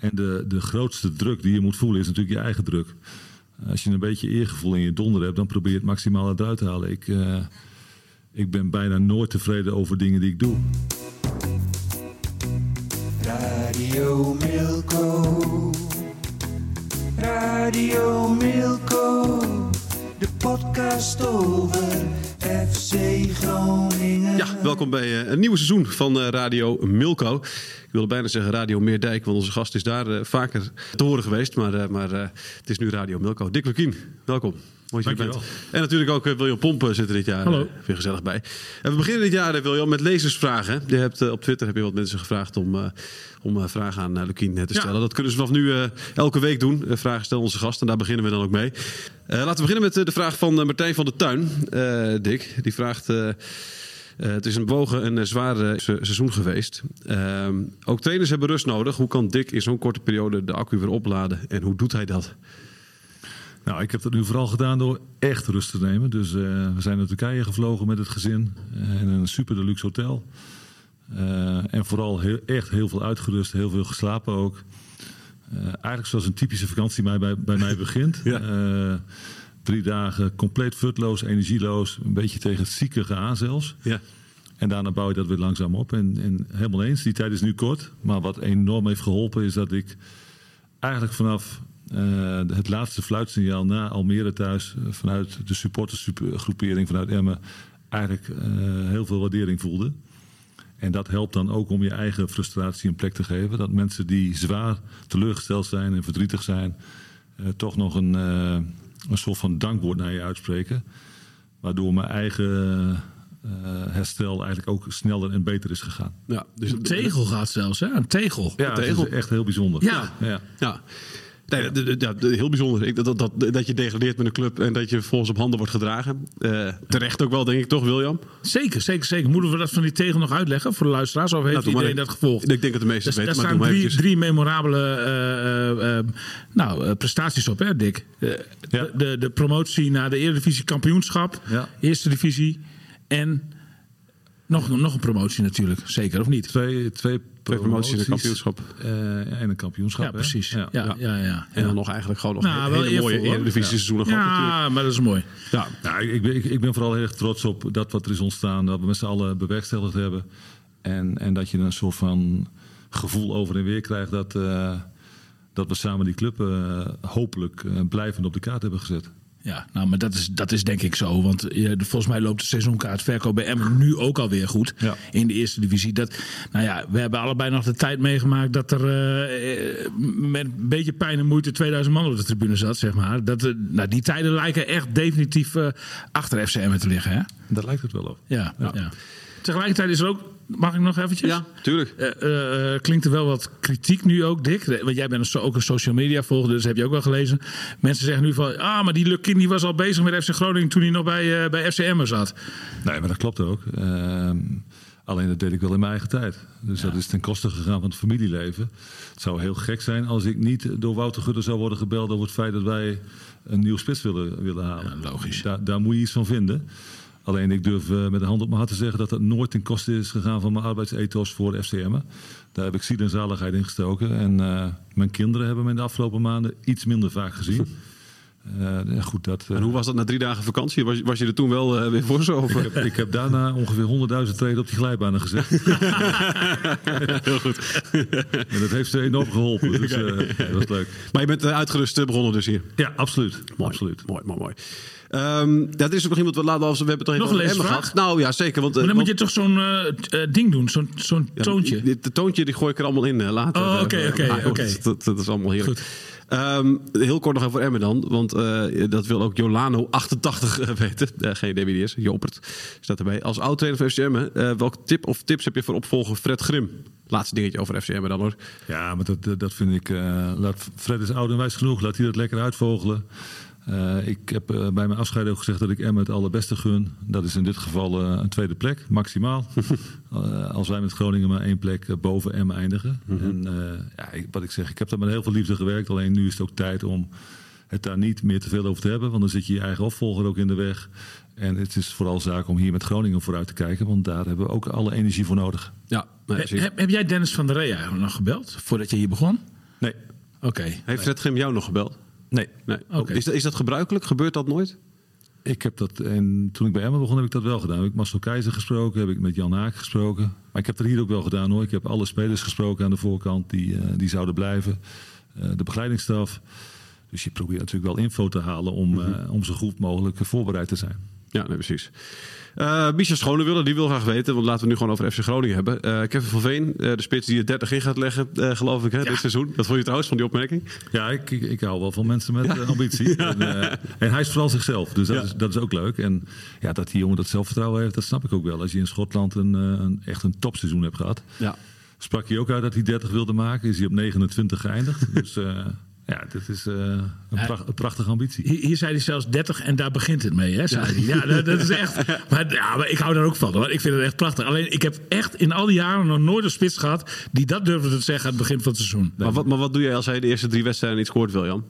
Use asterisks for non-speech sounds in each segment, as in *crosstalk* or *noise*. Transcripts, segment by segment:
En de, de grootste druk die je moet voelen is natuurlijk je eigen druk. Als je een beetje eergevoel in je donder hebt, dan probeer je het maximaal eruit te halen. Ik, uh, ik ben bijna nooit tevreden over dingen die ik doe. Radio Milko. Radio Milko. De podcast over FC Groningen. Ja, welkom bij uh, een nieuw seizoen van uh, Radio Milko. Ik wilde bijna zeggen Radio Meerdijk, want onze gast is daar uh, vaker te horen geweest. Maar, maar het is nu Radio Milko. Dick Lukien, welkom. Mooi dat je bent. En natuurlijk ook William Pompen zit er dit jaar Hallo. weer gezellig bij. En we beginnen dit jaar, William, met lezersvragen. Je hebt, op Twitter heb je wat mensen gevraagd om, om vragen aan Lukien te stellen. Ja. Dat kunnen ze vanaf nu elke week doen. vragen stellen onze gast en daar beginnen we dan ook mee. laten we beginnen met de vraag van Martijn van der Tuin. Dick, die vraagt... Uh, het is een bewogen en zware se seizoen geweest. Uh, ook trainers hebben rust nodig. Hoe kan Dick in zo'n korte periode de accu weer opladen en hoe doet hij dat? Nou, ik heb dat nu vooral gedaan door echt rust te nemen. Dus uh, we zijn naar Turkije gevlogen met het gezin in een super deluxe hotel. Uh, en vooral heel, echt heel veel uitgerust, heel veel geslapen ook. eigenlijk zoals een typische vakantie bij, bij, bij mij begint. ja drie dagen compleet futloos, energieloos, een beetje tegen het ziekige aan zelfs. Ja. En daarna bouw je dat weer langzaam op. En, en, helemaal eens, die tijd is nu kort. Maar wat enorm heeft geholpen is dat ik eigenlijk vanaf uh, het laatste fluitsignaal na Almere thuis... Uh, vanuit de supportersgroepering vanuit Emmen... eigenlijk uh, heel veel waardering voelde. En dat helpt dan ook om je eigen frustratie een plek te geven. Dat mensen die zwaar teleurgesteld zijn en verdrietig zijn... toch nog een een soort van dankwoord naar je uitspreken. Waardoor mijn eigen uh, herstel eigenlijk ook sneller en beter is gegaan. Ja, dus een tegel gaat zelfs, hè? Een tegel. Ja, een tegel. dat is echt heel bijzonder. Ja, ja. ja. Nee, ja, heel bijzonder. Ik, dat, dat, dat je degradeert met een club en dat je vervolgens op handen wordt gedragen. Uh, terecht ook wel, denk ik toch, William? Zeker, zeker, zeker. Moeten we dat van die tegel nog uitleggen voor de luisteraars? Of heeft nou, iedereen dat gevolgd? Ik denk dat de meesten weten. Daar staan drie, drie, memorabele uh, uh, nou, prestaties op, hè, Dick? Ja. De, de, promotie naar de Eredivisie kampioenschap, ja. Eerste Divisie en... Nog, nog een promotie natuurlijk, zeker of niet? Twee, twee promoties in een kampioenschap. Uh, en een kampioenschap. Ja, precies. Ja, ja, ja, ja, En dan nog eigenlijk gewoon nog nou, een hele mooie Eredivisie seizoen. Ja, maar dat is mooi. Ja, nou, ik, ik, ik ben vooral heel erg trots op dat wat er is ontstaan. Dat we met z'n allen bewerkstelligd hebben. En, en dat je een soort van gevoel over en weer krijgt dat, uh, dat we samen die club uh, hopelijk blijvend op de kaart hebben gezet. Ja, nou, maar dat is, dat is denk ik zo. Want uh, volgens mij loopt de seizoenkaartverkoop bij Emmen nu ook alweer goed. Ja. In de eerste divisie. Dat, nou ja, we hebben allebei nog de tijd meegemaakt dat er uh, met een beetje pijn en moeite 2000 man op de tribune zat, zeg maar. Dat, uh, nou, die tijden lijken echt definitief achter FC Emmen te liggen, hè? Daar lijkt het wel op. Ja, ja. ja. Tegelijkertijd is er ook Mag ik nog eventjes? Ja, tuurlijk. Uh, uh, klinkt er wel wat kritiek nu ook, Dick? Want jij bent ook een social media volger, dus heb je ook wel gelezen. Mensen zeggen nu van, ah, maar die Lukin die was al bezig met FC Groningen toen hij nog bij, uh, bij FC Emmen zat. Nee, maar dat klopt ook. Ehm, alleen dat deed ik wel in mijn eigen tijd. Dus ja. dat is ten koste gegaan van het familieleven. Het zou heel gek zijn als ik niet door Wouter Gudde zou worden gebeld over het feit dat wij een nieuw spits willen, willen halen. Ja, logisch. Daar, daar moet je iets van vinden. Alleen ik durf uh, met de hand op mijn hart te zeggen dat dat nooit ten koste is gegaan van mijn arbeidsethos voor FCM. Daar heb ik ziel en zaligheid in gestoken. En uh, mijn kinderen hebben me in de afgelopen maanden iets minder vaak gezien. Uh, goed, dat, en hoe was dat na drie dagen vakantie? Was, was je er toen wel weer voor zo? Ik heb, ik heb daarna ongeveer 100.000 treden op die glijbanen gezet. *laughs* Heel goed. *laughs* En dat heeft ze enorm geholpen. Dus *laughs* dat was leuk. Maar je bent uitgerust begonnen dus hier? Ja, absoluut. Mooi, absoluut. Mooi, mooi, mooi. Ehm, dat is ook nog iemand wat laten we hebben het toch even Nog over leesvraag? gehad. Nou ja, zeker. Want, eh, Maar dan moet je toch zo'n eh, eh, ding doen, zo'n zo'n ja, toontje. De toontje die gooi ik er allemaal in later. Oh, oké, oké, oké. Dat, is allemaal heerlijk. Goed. Ehm, heel kort nog over Emmen dan. Want eh, dat wil ook Jolano88 weten. *laughs* Eh, geen idee wie die is. Jopert staat erbij. Als oud-trainer van FC Emmen, eh, welk tip of tips heb je voor opvolger Fred Grim? Laatste dingetje over FC Emmen dan hoor. Ja, maar dat, dat vind ik. eh, laat, Fred is oud en wijs genoeg. Laat hij dat lekker uitvogelen. Eh, ik heb eh, bij mijn afscheid ook gezegd dat ik Emmen het allerbeste gun. Dat is in dit geval eh, een tweede plek, maximaal. *laughs* Eh, als wij met Groningen maar één plek boven Emmen eindigen. En eh, ja, ik- wat ik zeg, ik heb daar met heel veel liefde gewerkt. Alleen nu is het ook tijd om het daar niet meer te veel over te hebben. Want dan zit je je eigen opvolger ook in de weg. En het is vooral zaak om hier met Groningen vooruit te kijken. Want daar hebben we ook alle energie voor nodig. Ja, precies. heb, heb jij Dennis van der Rey nog gebeld voordat je hier begon? Nee. Oké. Heeft Fred Grim jou nog gebeld? Nee. Nee. Is, dat, is dat gebruikelijk? Gebeurt dat nooit? Ik heb dat, en toen ik bij Emmen begon, heb ik dat wel gedaan. Heb ik Marcel Keizer gesproken, heb ik met Jan Haak gesproken. Maar ik heb er hier ook wel gedaan hoor. Ik heb alle spelers gesproken aan de voorkant die, eh, die zouden blijven. Eh, de begeleidingsstaf. Dus je probeert natuurlijk wel info te halen om, eh, om zo goed mogelijk voorbereid te zijn. Ja, nee, precies. Eh Micha Schonewille, die wil graag weten, want laten we nu gewoon over FC Groningen hebben. Eh, Kevin van Veen, eh, de spits die er 30 in gaat leggen, eh, geloof ik, hè, dit seizoen. Wat vond je trouwens van die opmerking? Ja, ik, ik, hou wel van mensen met eh, ambitie. *laughs* En, eh, en hij is vooral zichzelf, dus dat, is, dat is ook leuk. En ja, dat die jongen dat zelfvertrouwen heeft, dat snap ik ook wel. Als je in Schotland een, eh, een, echt een topseizoen hebt gehad. Ja. Sprak hij ook uit dat hij 30 wilde maken. Is hij op 29 geëindigd. *laughs* Dus eh, ja, dit is eh, een, pracht- een prachtige ambitie. Hier, hier zei hij zelfs 30 en daar begint het mee. Hè, zei hij. ja dat, dat is echt. *laughs* Maar, ja, maar ik hou daar ook van hoor. Ik vind het echt prachtig. Alleen ik heb echt in al die jaren nog nooit een spits gehad die dat durfde te zeggen aan het begin van het seizoen. Maar wat, maar wat doe jij als hij de eerste drie wedstrijden niet scoort, William?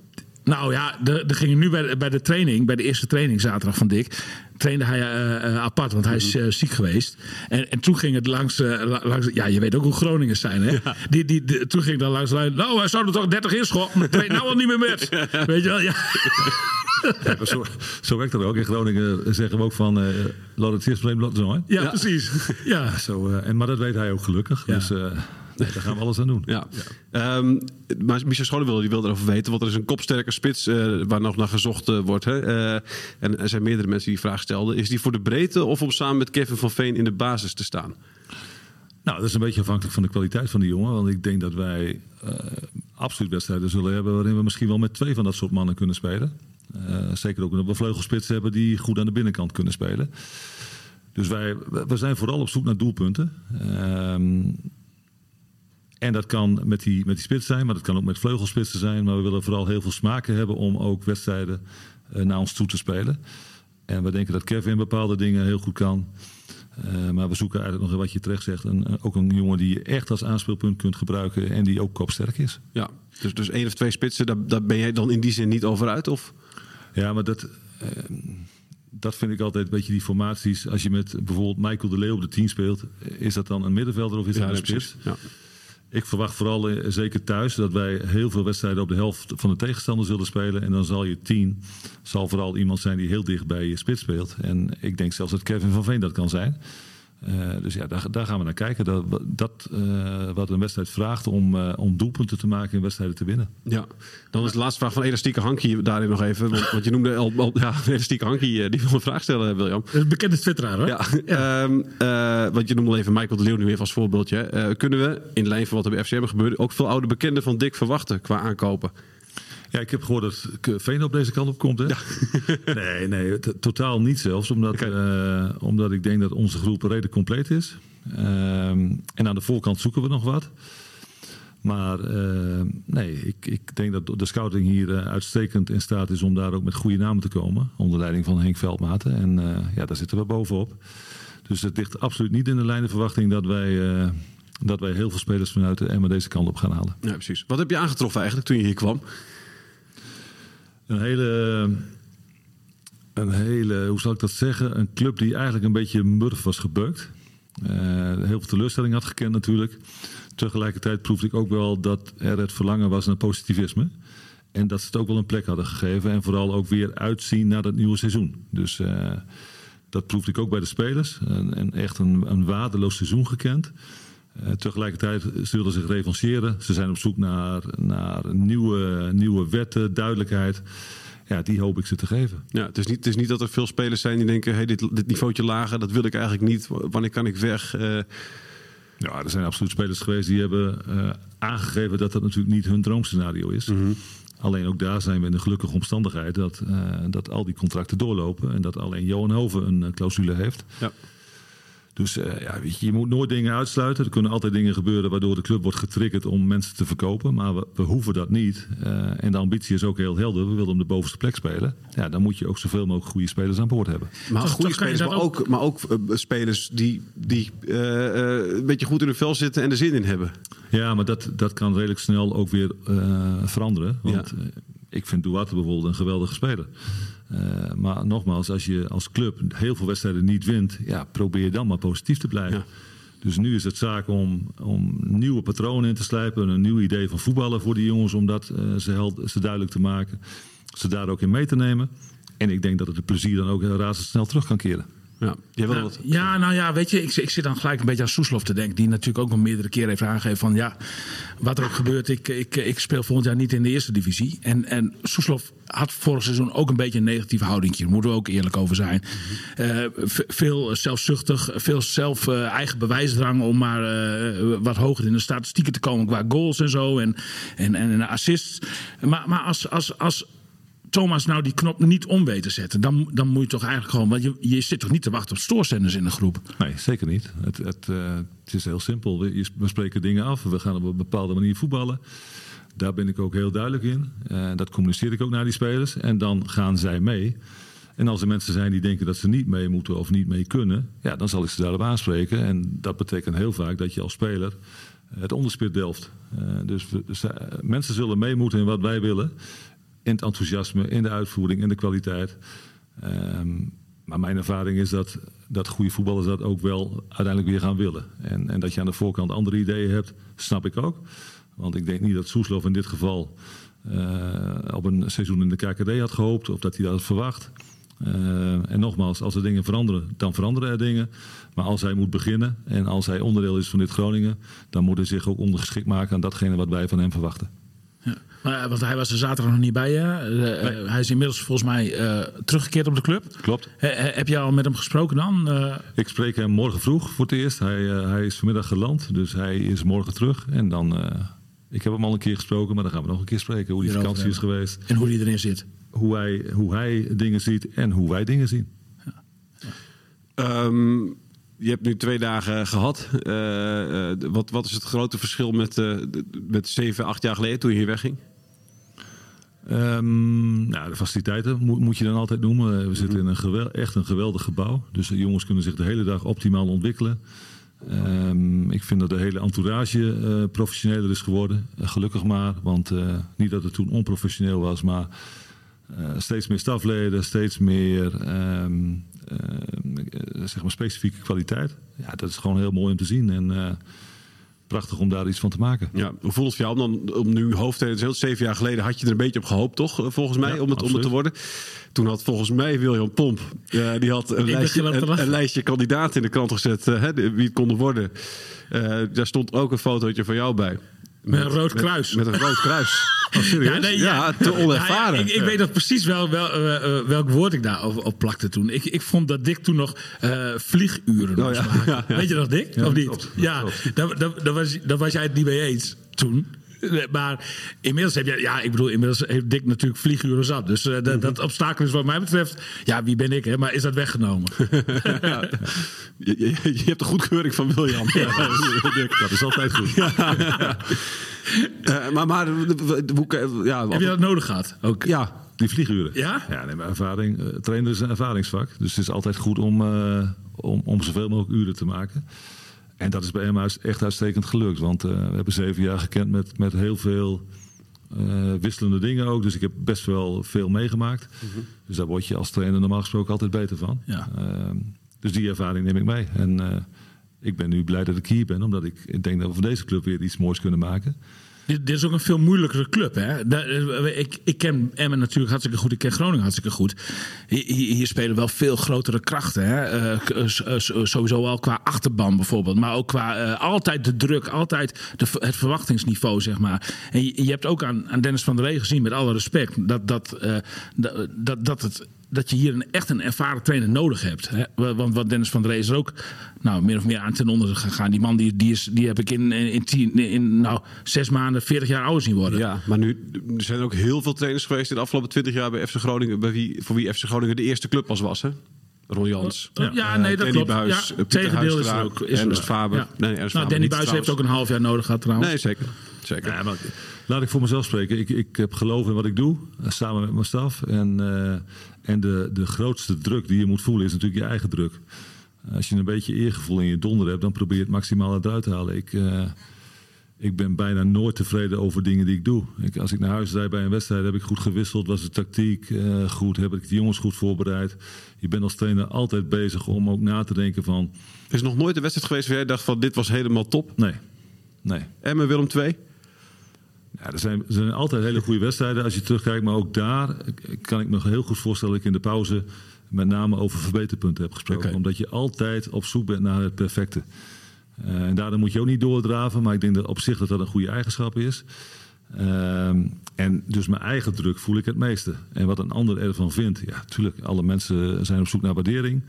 Nou ja, er er gingen nu bij de, bij de training, bij de eerste training zaterdag van Dick, trainde hij eh, eh, apart, want hij is Mhm. eh, ziek geweest. En, en toen ging het langs, la- langs, ja, je weet ook hoe Groningers zijn, hè? Die, die, toen ging dan langs nou, hij zou er toch 30 inschoppen, maar traint nou al niet meer met. Weet je wel, ja. Zo, zo werkt dat ook. In Groningen zeggen we ook van... eh laat het eerst probleem zo. Ja, precies. Ja. Zo, en, maar dat weet hij ook gelukkig. Ja. Dus nee, daar gaan we alles aan doen. Ja. Ehm, maar Michel Schonewille die wil erover weten, want er is een kopsterke spits eh, waar nog naar gezocht eh, wordt. Hè? Eh, en er zijn meerdere mensen die die vraag stelden. Is die voor de breedte of om samen met Kevin van Veen in de basis te staan? Nou, dat is een beetje afhankelijk van de kwaliteit van die jongen. Want ik denk dat wij absoluut wedstrijden zullen hebben... waarin we misschien wel met twee van dat soort mannen kunnen spelen. Zeker ook omdat we vleugelspitsen hebben die goed aan de binnenkant kunnen spelen. Dus wij we zijn vooral op zoek naar doelpunten. Ehm, en dat kan met die, met die spits zijn, maar dat kan ook met vleugelspitsen zijn. Maar we willen vooral heel veel smaken hebben om ook wedstrijden eh, naar ons toe te spelen. En we denken dat Kevin bepaalde dingen heel goed kan. Eh, maar we zoeken eigenlijk nog wat je terecht zegt. Een, een- ook een jongen die je echt als aanspeelpunt kunt gebruiken en die ook kopsterk is. Ja, dus, dus één of twee spitsen, daar, daar ben jij dan in die zin niet over uit? Of? Ja, maar dat, eh, dat vind ik altijd een beetje die formaties. Als je met bijvoorbeeld Michael de Leeuw op de 10 speelt, is dat dan een middenvelder of is dat een spits? Ja. Ik verwacht vooral, eh, zeker thuis, dat wij heel veel wedstrijden op de helft van de tegenstander zullen spelen. En dan zal je 10 zal vooral iemand zijn die heel dicht bij je spits speelt. En ik denk zelfs dat Kevin van Veen dat kan zijn. Eh, dus ja, daar, daar gaan we naar kijken. Dat, dat eh, wat een wedstrijd vraagt om, eh, om doelpunten te maken en wedstrijden te winnen. Ja, dan is de laatste vraag van elastieke Hankie daarin nog even. Want, want je noemde al, al ja, *laughs* elastieke Hankie, die wil een vraag stellen, William. Een bekende twitteraar, hoor. Ja, ehm, eh, want je noemde al even Michael de Leeuw nu even als voorbeeldje. Eh, kunnen we, in lijn van wat er bij FCM gebeurde, ook veel oude bekenden van Dick verwachten qua aankopen? Ja, ik heb gehoord dat Veen op deze kant op komt. Hè? *laughs* nee, nee, totaal niet zelfs. Omdat, eh, omdat ik denk dat onze groep redelijk compleet is. Ehm, en aan de voorkant zoeken we nog wat. Maar eh, nee, ik, ik denk dat de scouting hier eh, uitstekend in staat is om daar ook met goede namen te komen. Onder leiding van Henk Veldmaten. En eh, ja, daar zitten we bovenop. Dus het ligt absoluut niet in de lijn de verwachting dat wij, dat wij heel veel spelers vanuit de Emma deze kant op gaan halen. Ja, precies. Wat heb je aangetroffen eigenlijk toen je hier kwam? Een hele, een hele, hoe zal ik dat zeggen? Een club die eigenlijk een beetje murf was gebeukt. Eh, heel veel teleurstelling had gekend natuurlijk. Tegelijkertijd proefde ik ook wel dat er het verlangen was naar positivisme. En dat ze het ook wel een plek hadden gegeven. En vooral ook weer uitzien naar het nieuwe seizoen. Dus eh, dat proefde ik ook bij de spelers. En, en echt een, een waardeloos seizoen gekend. Eh, tegelijkertijd ze wilden zich revancheren. Ze zijn op zoek naar, naar nieuwe, nieuwe wetten, duidelijkheid. ja, die hoop ik ze te geven. Ja, het, is niet, het is niet dat er veel spelers zijn die denken: hey, dit, dit niveautje lager, dat wil ik eigenlijk niet. Wanneer kan ik weg? Eh, Ja, er zijn absoluut spelers geweest die hebben eh, aangegeven dat dat natuurlijk niet hun droomscenario is. Mhm. Alleen ook daar zijn we in de gelukkige omstandigheid dat, dat al die contracten doorlopen en dat alleen Johan Hoven een clausule heeft. ja. Dus eh, ja, weet je, je moet nooit dingen uitsluiten. Er kunnen altijd dingen gebeuren waardoor de club wordt getriggerd om mensen te verkopen. Maar we, we hoeven dat niet. Eh, en de ambitie is ook heel helder. We willen om de bovenste plek spelen. Ja, dan moet je ook zoveel mogelijk goede spelers aan boord hebben. Maar Toch- goede toch spelers, maar ook, maar ook eh, spelers die, die eh, eh, een beetje goed in hun vel zitten en er zin in hebben. Ja, maar dat, dat kan redelijk snel ook weer eh, veranderen. Want Ja. ik vind Duarte bijvoorbeeld een geweldige speler. Eh, maar nogmaals, als je als club heel veel wedstrijden niet wint, ja, probeer dan maar positief te blijven. Ja. Dus nu is het zaak om, om nieuwe patronen in te slijpen, een nieuw idee van voetballen voor die jongens, om dat eh, ze, held, ze duidelijk te maken, ze daar ook in mee te nemen. En ik denk dat het de plezier dan ook razendsnel terug kan keren. Ja, wil Ja, wat. ja, nou ja, weet je, ik, ik zit dan gelijk een beetje aan Soeslof te denken. Die natuurlijk ook al meerdere keren heeft aangegeven van ja, wat er ook gebeurt, ik, ik, ik speel volgend jaar niet in de eerste divisie. En, en Soeslof had vorig seizoen ook een beetje een negatief houdingje. Daar moeten we ook eerlijk over zijn. Eh, v- veel zelfzuchtig, veel zelf eh, eigen bewijsdrang om maar eh, wat hoger in de statistieken te komen qua goals en zo. En, en, en assists. Maar, maar als, als, als Thomas nou die knop niet om weet te zetten, dan, dan moet je toch eigenlijk gewoon. Want je, je zit toch niet te wachten op stoorzenders in de groep? Nee, zeker niet. Het, het, eh, het is heel simpel. We, we spreken dingen af. We gaan op een bepaalde manier voetballen. Daar ben ik ook heel duidelijk in. Eh, dat communiceer ik ook naar die spelers. En dan gaan zij mee. En als er mensen zijn die denken dat ze niet mee moeten of niet mee kunnen, ja, dan zal ik ze daarop aanspreken. En dat betekent heel vaak dat je als speler het onderspit delft. Eh, dus mensen zullen mee moeten in wat wij willen. In het enthousiasme, in de uitvoering, in de kwaliteit. Ehm, maar mijn ervaring is dat, dat goede voetballers dat ook wel uiteindelijk weer gaan willen. En, en dat je aan de voorkant andere ideeën hebt, snap ik ook. Want ik denk niet dat Soeslof in dit geval eh, op een seizoen in de KKD had gehoopt of dat hij dat had verwacht. Eh, en nogmaals, als er dingen veranderen, dan veranderen er dingen. Maar als hij moet beginnen en als hij onderdeel is van dit Groningen, dan moet hij zich ook ondergeschikt maken aan datgene wat wij van hem verwachten. Ja. Maar, eh, want hij was er zaterdag nog niet bij je. Eh, eh, Hij is inmiddels volgens mij eh, teruggekeerd op de club. Klopt. Heb je al met hem gesproken dan? Eh, Ik spreek hem morgen vroeg voor het eerst. Hij, eh, hij is vanmiddag geland, dus hij is morgen terug. En dan, eh, ik heb hem al een keer gesproken, maar dan gaan we nog een keer spreken. Hoe die Hierover vakantie is geweest, en hoe die erin zit. hoe hij, hoe hij dingen ziet en hoe wij dingen zien. Ehm, je hebt nu twee dagen gehad. Eh, eh, wat, wat is het grote verschil met, eh, met zeven, acht jaar geleden toen je hier wegging? Ehm, nou, de faciliteiten moet, moet je dan altijd noemen. We zitten in een echt een geweldig gebouw. Dus de jongens kunnen zich de hele dag optimaal ontwikkelen. Ehm, ik vind dat de hele entourage eh, professioneler is geworden. Gelukkig maar, want niet dat het toen onprofessioneel was, maar steeds meer stafleden, steeds meer ehm, ehm, eh, zeg maar specifieke kwaliteit. Ja, dat is gewoon heel mooi om te zien en eh, prachtig om daar iets van te maken. Ja, hoe voelt het voor jou om, dan, om nu hoofdtrainer te zijn? Zeven jaar geleden had je er een beetje op gehoopt, toch? eh, Volgens mij, Ja, om, het, om het te worden. Toen had volgens mij William Pomp, eh, die had een lijstje, een, lijstje kandidaten in de krant gezet, eh, hè, wie het konden worden. Eh, daar stond ook een fotootje van jou bij. Met een rood kruis. Met, een rood kruis. *laughs* Oh, serieus? Ja, nee, ja, te onervaren. Nou ja, ik, ik weet nog precies wel, wel eh, eh, welk woord ik daar op, op plakte toen. Ik, ik vond dat Dick toen nog eh, vlieguren Oh. *laughs* Weet je nog, Dick? Of niet? klopt, ja, daar was, daar was jij het niet mee eens toen. Maar inmiddels heb je, ja, ik bedoel, inmiddels heeft Dick natuurlijk vlieguren zat. Dus eh, dat, dat obstakel is wat mij betreft, ja, wie ben ik, hè? Maar is dat weggenomen? *laughs* Ja. Je, je, je hebt de goedkeuring van William. *laughs* Dat is altijd goed. Eh, maar, maar hoe, ja, heb je dat nodig gehad? Ook. ja, Die vlieguren? Ja? Ja, nee, maar ervaring. eh, trainen is een ervaringsvak. Dus het is altijd goed om, eh, om, om zoveel mogelijk uren te maken. En dat is bij hem echt uitstekend gelukt. Want eh, we hebben zeven jaar gekend met, met heel veel eh, wisselende dingen ook. Dus ik heb best wel veel meegemaakt. Dus daar word je als trainer normaal gesproken altijd beter van. Ja. Ehm, dus die ervaring neem ik mee. En eh, ik ben nu blij dat ik hier ben. Omdat ik denk dat we van deze club weer iets moois kunnen maken. Dit, is ook een veel moeilijkere club. Hè? Eh, ik, ik ken Emmen natuurlijk hartstikke goed. Ik ken Groningen hartstikke goed. Hier, hier spelen wel veel grotere krachten. Hè? Eh, eh, sowieso al qua achterban bijvoorbeeld. Maar ook qua altijd de druk. Altijd de, het verwachtingsniveau, zeg maar. En je, hebt ook aan, aan Dennis van der Rey gezien, met alle respect... dat, dat, dat, dat het dat je hier een, echt een ervaren trainer nodig hebt. Hè? Want wat Dennis van der Rey is er ook nou, meer of meer aan ten onder gegaan. Die man die, die, is, die heb ik in, in, tien, in nou, zes maanden 40 jaar ouder zien worden. Ja, maar nu er zijn ook heel veel trainers geweest in de afgelopen 20 jaar bij FC Groningen. Bij wie, voor wie FC Groningen de eerste club pas was, hè? Ron Jans. Ja, ja, Eh, nee, dat Danny. Buijs, ja, eh, Pieter tegendeel is er ook. Is er Ernst. Faber. Ja. Nee, Ernst nou, Faber Danny Buijs heeft ook een half jaar nodig gehad trouwens. Nee, zeker. zeker. Ja, maar laat ik voor mezelf spreken. Ik, ik heb geloof in wat ik doe, eh, samen met mijn staf. En, eh, en de, de grootste druk die je moet voelen is natuurlijk je eigen druk. Als je een beetje eergevoel in je donder hebt, dan probeer je het maximaal eruit te halen. Ik, eh, ik ben bijna nooit tevreden over dingen die ik doe. Ik, als ik naar huis rijd bij een wedstrijd, heb ik goed gewisseld. Was de tactiek eh, goed? Heb ik de jongens goed voorbereid? Je bent als trainer altijd bezig om ook na te denken van... Er is nog nooit een wedstrijd geweest waar jij dacht van dit was helemaal top. Nee, nee. Emmen Willem 2. Ja, er, zijn, er zijn altijd hele goede wedstrijden als je terugkijkt. Maar ook daar kan ik me heel goed voorstellen dat ik in de pauze met name over verbeterpunten heb gesproken. Omdat je altijd op zoek bent naar het perfecte. Eh, en daardoor moet je ook niet doordraven. Maar ik denk dat op zich dat dat een goede eigenschap is. Ehm, en dus mijn eigen druk voel ik het meeste. En wat een ander ervan vindt. Ja, natuurlijk, alle mensen zijn op zoek naar waardering.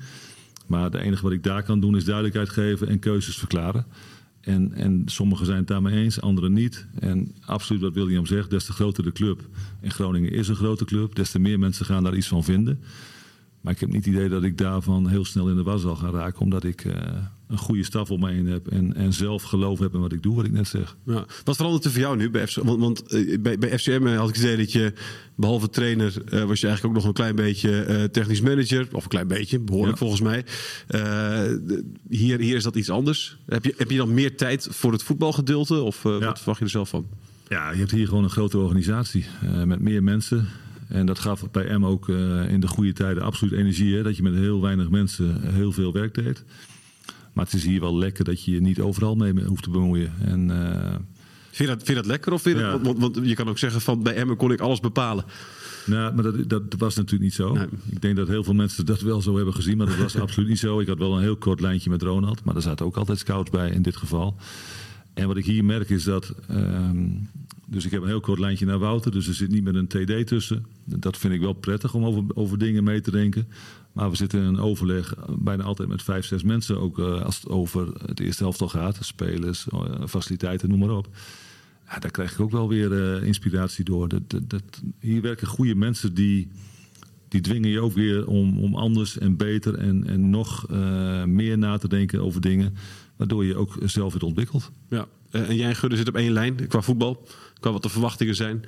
Maar het enige wat ik daar kan doen is duidelijkheid geven en keuzes verklaren. En, en sommigen zijn het daarmee eens, anderen niet. En absoluut wat William zegt, des te groter de club. En Groningen is een grote club, des te meer mensen gaan daar iets van vinden. Maar ik heb niet het idee dat ik daarvan heel snel in de was zal gaan raken. Omdat ik eh, een goede staf om me heen heb. En, en zelf geloof heb in wat ik doe, wat ik net zeg. Ja. Wat verandert er voor jou nu bij FC? Want, want eh, bij, bij FCM had ik het idee dat je, behalve trainer, eh, was je eigenlijk ook nog een klein beetje eh, technisch manager. Of een klein beetje, behoorlijk Ja. volgens mij. Eh, de- hier, hier is dat iets anders. Heb je, heb je dan meer tijd voor het voetbalgedeelte? Of eh, Ja. wat verwacht je er zelf van? Ja, je hebt hier gewoon een grote organisatie eh, met meer mensen. En dat gaf bij M ook eh, in de goede tijden absoluut energie. Hè, dat je met heel weinig mensen heel veel werk deed. Maar het is hier wel lekker dat je je niet overal mee hoeft te bemoeien. En, eh, Vind je dat, vind je dat lekker? Of vind je dat- Ja. want, want je kan ook zeggen van bij Emmen kon ik alles bepalen. nou, maar dat, dat was natuurlijk niet zo. Nee. Ik denk dat heel veel mensen dat wel zo hebben gezien. Maar dat was *laughs* absoluut niet zo. Ik had wel een heel kort lijntje met Ronald. Maar er zaten ook altijd scouts bij in dit geval. En wat ik hier merk is dat. ehm, dus ik heb een heel kort lijntje naar Wouter. Dus er zit niet met een TD tussen. Dat vind ik wel prettig om over, over dingen mee te denken. Maar we zitten in een overleg bijna altijd met vijf, zes mensen. Ook eh, als het over het eerste helft al gaat. Spelers, eh, faciliteiten, noem maar op. Ja, daar krijg ik ook wel weer eh, inspiratie door. Dat, dat, hier werken goede mensen die, die dwingen je ook weer om, om anders en beter en, en nog meer na te denken over dingen. Waardoor je ook zelf het ontwikkelt. Ja. Eh, en jij en Gudde zitten op één lijn qua voetbal. Qua wat de verwachtingen zijn.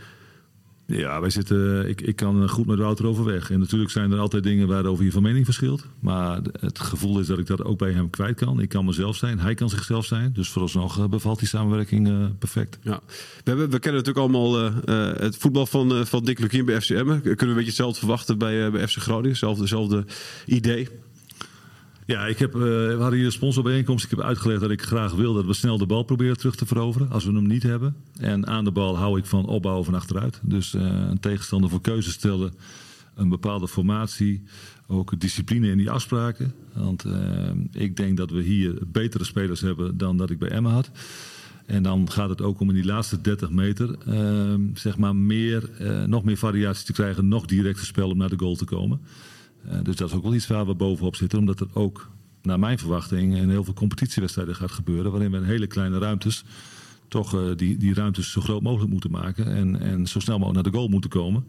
Ja, wij zitten, ik, ik kan goed met Wouter overweg. En natuurlijk zijn er altijd dingen waarover je van mening verschilt. Maar het gevoel is dat ik dat ook bij hem kwijt kan. Ik kan mezelf zijn, hij kan zichzelf zijn. Dus vooralsnog eh, bevalt die samenwerking eh, perfect. Ja. We, hebben, we kennen natuurlijk allemaal eh, eh, het voetbal van, eh, van Dick Lukien bij FCM. Kunnen we een beetje hetzelfde verwachten bij, eh, bij FC Groningen? Hetzelfde idee. Ja, ik heb, eh, we hadden hier een sponsorbijeenkomst. Ik heb uitgelegd dat ik graag wil dat we snel de bal proberen terug te veroveren. Als we hem niet hebben. En aan de bal hou ik van opbouwen van achteruit. Dus eh, een tegenstander voor keuze stellen. Een bepaalde formatie. Ook discipline in die afspraken. Want eh, ik denk dat we hier betere spelers hebben dan dat ik bij Emma had. En dan gaat het ook om in die laatste 30 meter zeg maar meer, nog meer variatie te krijgen. Nog directer spel om naar de goal te komen. Eh, dus dat is ook wel iets waar we bovenop zitten. Omdat er ook, naar mijn verwachting, in heel veel competitiewedstrijden gaat gebeuren. Waarin we in hele kleine ruimtes toch eh, die, die ruimtes zo groot mogelijk moeten maken. En, en zo snel mogelijk naar de goal moeten komen.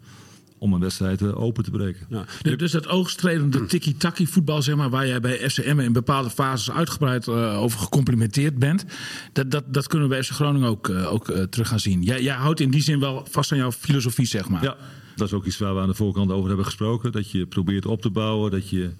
Om een wedstrijd eh, open te breken. Ja. Dus- Dus dat oogstrelende tiki-taki voetbal, zeg maar, waar jij bij FCM in bepaalde fases uitgebreid eh, over gecomplimenteerd bent, dat, dat, dat kunnen we bij FC Groningen ook, ook terug gaan zien. Jij, jij houdt in die zin wel vast aan jouw filosofie, zeg maar. Ja, dat is ook iets waar we aan de voorkant over hebben gesproken. Dat je probeert op te bouwen. Dat je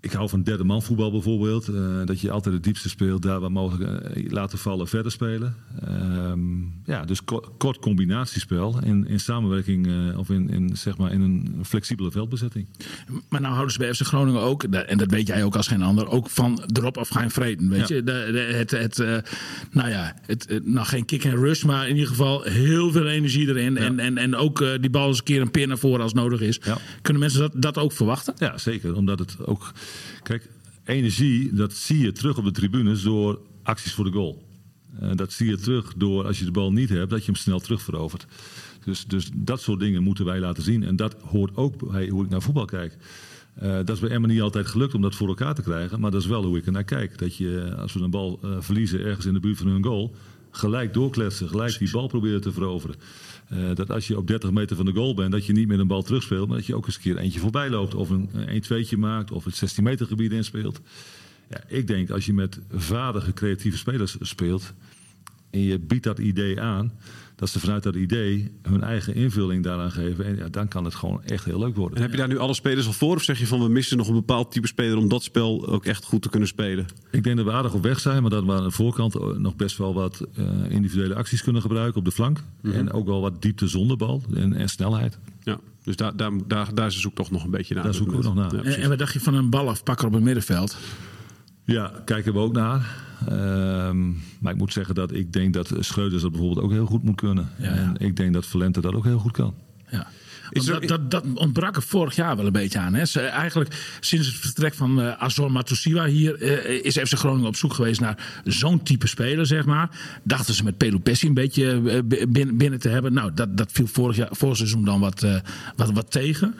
ik hou van derde man voetbal bijvoorbeeld. Eh, dat je altijd het diepste speelt, daar waar mogelijk eh, laten vallen, verder spelen. Ehm, ja, dus ko- kort combinatiespel in, in samenwerking eh, of in, in, zeg maar in een flexibele veldbezetting. Maar nou houden ze bij FC Groningen ook, en dat weet jij ook als geen ander, ook van erop af gaan vreten. Weet Ja. je, de, de- het, het, nou ja, het, nou geen kick en rush, maar in ieder geval heel veel energie erin. En, en, en ook die bal eens een keer een peer naar voren als nodig is. Ja. Kunnen mensen dat, dat ook verwachten? Ja, zeker. Omdat het ook. Kijk, energie, dat zie je terug op de tribunes door acties voor de goal. Eh, dat zie je terug door als je de bal niet hebt, dat je hem snel terugverovert. Dus, dus dat soort dingen moeten wij laten zien. En dat hoort ook bij hoe ik naar voetbal kijk. Eh, dat is bij Emma niet altijd gelukt om dat voor elkaar te krijgen. Maar dat is wel hoe ik er naar kijk. Dat je, als we een bal eh, verliezen ergens in de buurt van hun goal... gelijk doorkletsen, gelijk die bal proberen te veroveren. Eh, dat als je op 30 meter van de goal bent... dat je niet met een bal terugspeelt... maar dat je ook eens een keer eentje voorbij loopt... of een 1-2'tje maakt of het 16 meter gebied inspeelt. Ja, ik denk als je met vaardige creatieve spelers speelt... en je biedt dat idee aan... dat ze vanuit dat idee hun eigen invulling daaraan geven... en ja, dan kan het gewoon echt heel leuk worden. En heb je daar nu alle spelers al voor? Of zeg je van we missen nog een bepaald type speler om dat spel ook echt goed te kunnen spelen? Ik denk dat we aardig op weg zijn, maar dat we aan de voorkant nog best wel wat eh, individuele acties kunnen gebruiken op de flank. En ook wel wat diepte zonder bal en, en snelheid. Ja, dus daar, daar, daar, daar zoektocht nog een beetje naar. Daar zoeken we nog naar. Ja, En, wat dacht je van een bal afpakker op het middenveld? Ja, kijken we ook naar. Ehm, maar ik moet zeggen dat ik denk dat Schreuders dat bijvoorbeeld ook heel goed moet kunnen. Ja. En ik denk dat Valente dat ook heel goed kan. Ja. Is er- dat, dat, dat ontbrak er vorig jaar wel een beetje aan. Hè? Ze, eigenlijk sinds het vertrek van eh, Azor Matusiwa hier eh, is FC Groningen op zoek geweest naar zo'n type speler, zeg maar. Dachten ze met Pelopessi een beetje eh, binnen, binnen te hebben. Nou, dat, dat viel vorig, jaar, vorig seizoen dan wat, wat, wat tegen.